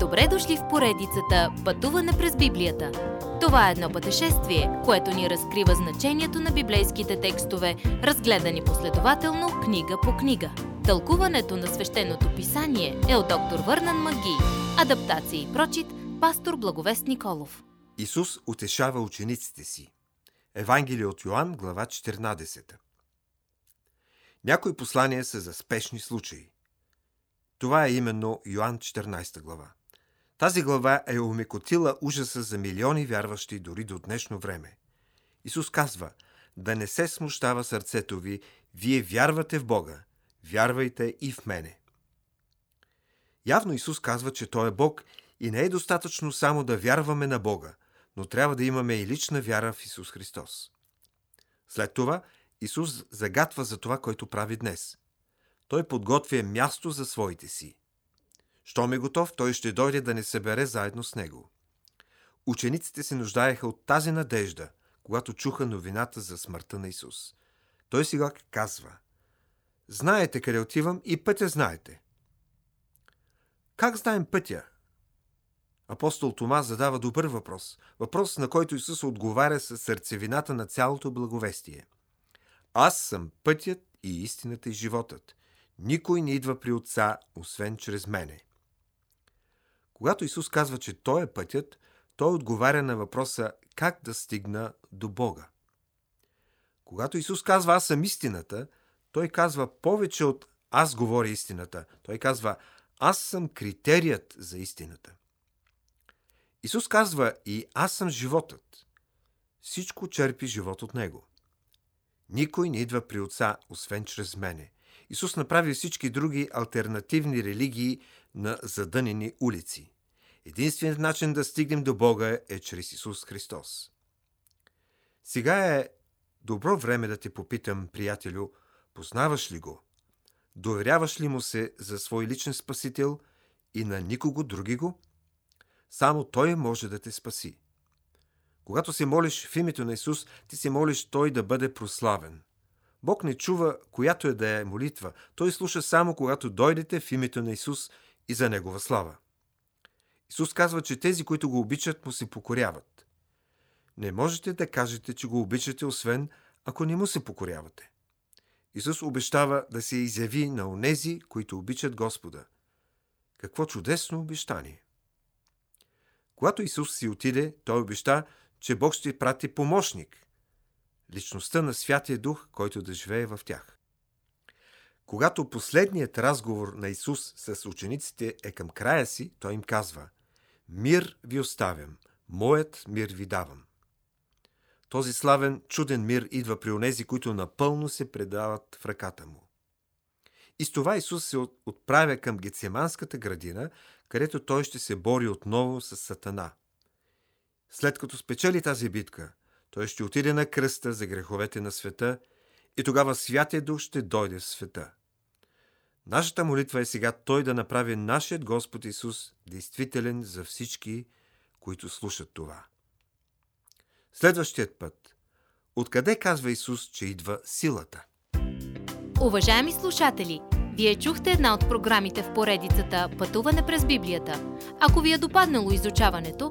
Добре дошли в поредицата Пътуване през Библията. Това е едно пътешествие, което ни разкрива значението на библейските текстове, разгледани последователно книга по книга. Тълкуването на свещеното писание е от доктор Върнан Маги. Адаптация и прочит, пастор Благовест Николов. Исус утешава учениците си. Евангелие от Йоанн, глава 14. Някои послания са за спешни случаи. Това е именно Йоанн 14 глава. Тази глава е умекотила ужаса за милиони вярващи дори до днешно време. Исус казва, да не се смущава сърцето ви, вие вярвате в Бога, вярвайте и в мене. Явно Исус казва, че Той е Бог и не е достатъчно само да вярваме на Бога, но трябва да имаме и лична вяра в Исус Христос. След това Исус загатва за това, което прави днес. Той подготвя място за своите си. Щом е готов, той ще дойде да не събере заедно с него. Учениците се нуждаеха от тази надежда, когато чуха новината за смъртта на Исус. Той сега казва Знаете къде отивам и пътя знаете. Как знаем пътя? Апостол Тома задава добър въпрос. Въпрос, на който Исус отговаря с сърцевината на цялото благовестие. Аз съм пътят и истината и животът. Никой не идва при Отца, освен чрез мене. Когато Исус казва, че Той е пътят, Той отговаря на въпроса как да стигна до Бога. Когато Исус казва Аз съм истината, Той казва повече от Аз говоря истината. Той казва Аз съм критерият за истината. Исус казва и Аз съм животът. Всичко черпи живот от Него. Никой не идва при Отца, освен чрез мене. Исус направи всички други альтернативни религии на задънени улици. Единственият начин да стигнем до Бога е чрез Исус Христос. Сега е добро време да те попитам, приятелю, познаваш ли го? Доверяваш ли му се за свой личен спасител и на никого други го? Само Той може да те спаси. Когато се молиш в името на Исус, ти се молиш Той да бъде прославен. Бог не чува, която е да е молитва. Той слуша само, когато дойдете в името на Исус и за Негова слава. Исус казва, че тези, които го обичат, му се покоряват. Не можете да кажете, че го обичате, освен ако не му се покорявате. Исус обещава да се изяви на онези, които обичат Господа. Какво чудесно обещание! Когато Исус си отиде, той обеща, че Бог ще прати помощник – личността на Святия Дух, който да живее в тях. Когато последният разговор на Исус с учениците е към края си, той им казва «Мир ви оставям, моят мир ви давам». Този славен, чуден мир идва при онези, които напълно се предават в ръката му. И с това Исус се отправя към Гецеманската градина, където той ще се бори отново с Сатана. След като спечели тази битка, той ще отиде на кръста за греховете на света и тогава Святия Дух ще дойде в света. Нашата молитва е сега Той да направи нашият Господ Исус действителен за всички, които слушат това. Следващият път. Откъде казва Исус, че идва силата? Уважаеми слушатели, вие чухте една от програмите в поредицата Пътуване през Библията. Ако ви е допаднало изучаването,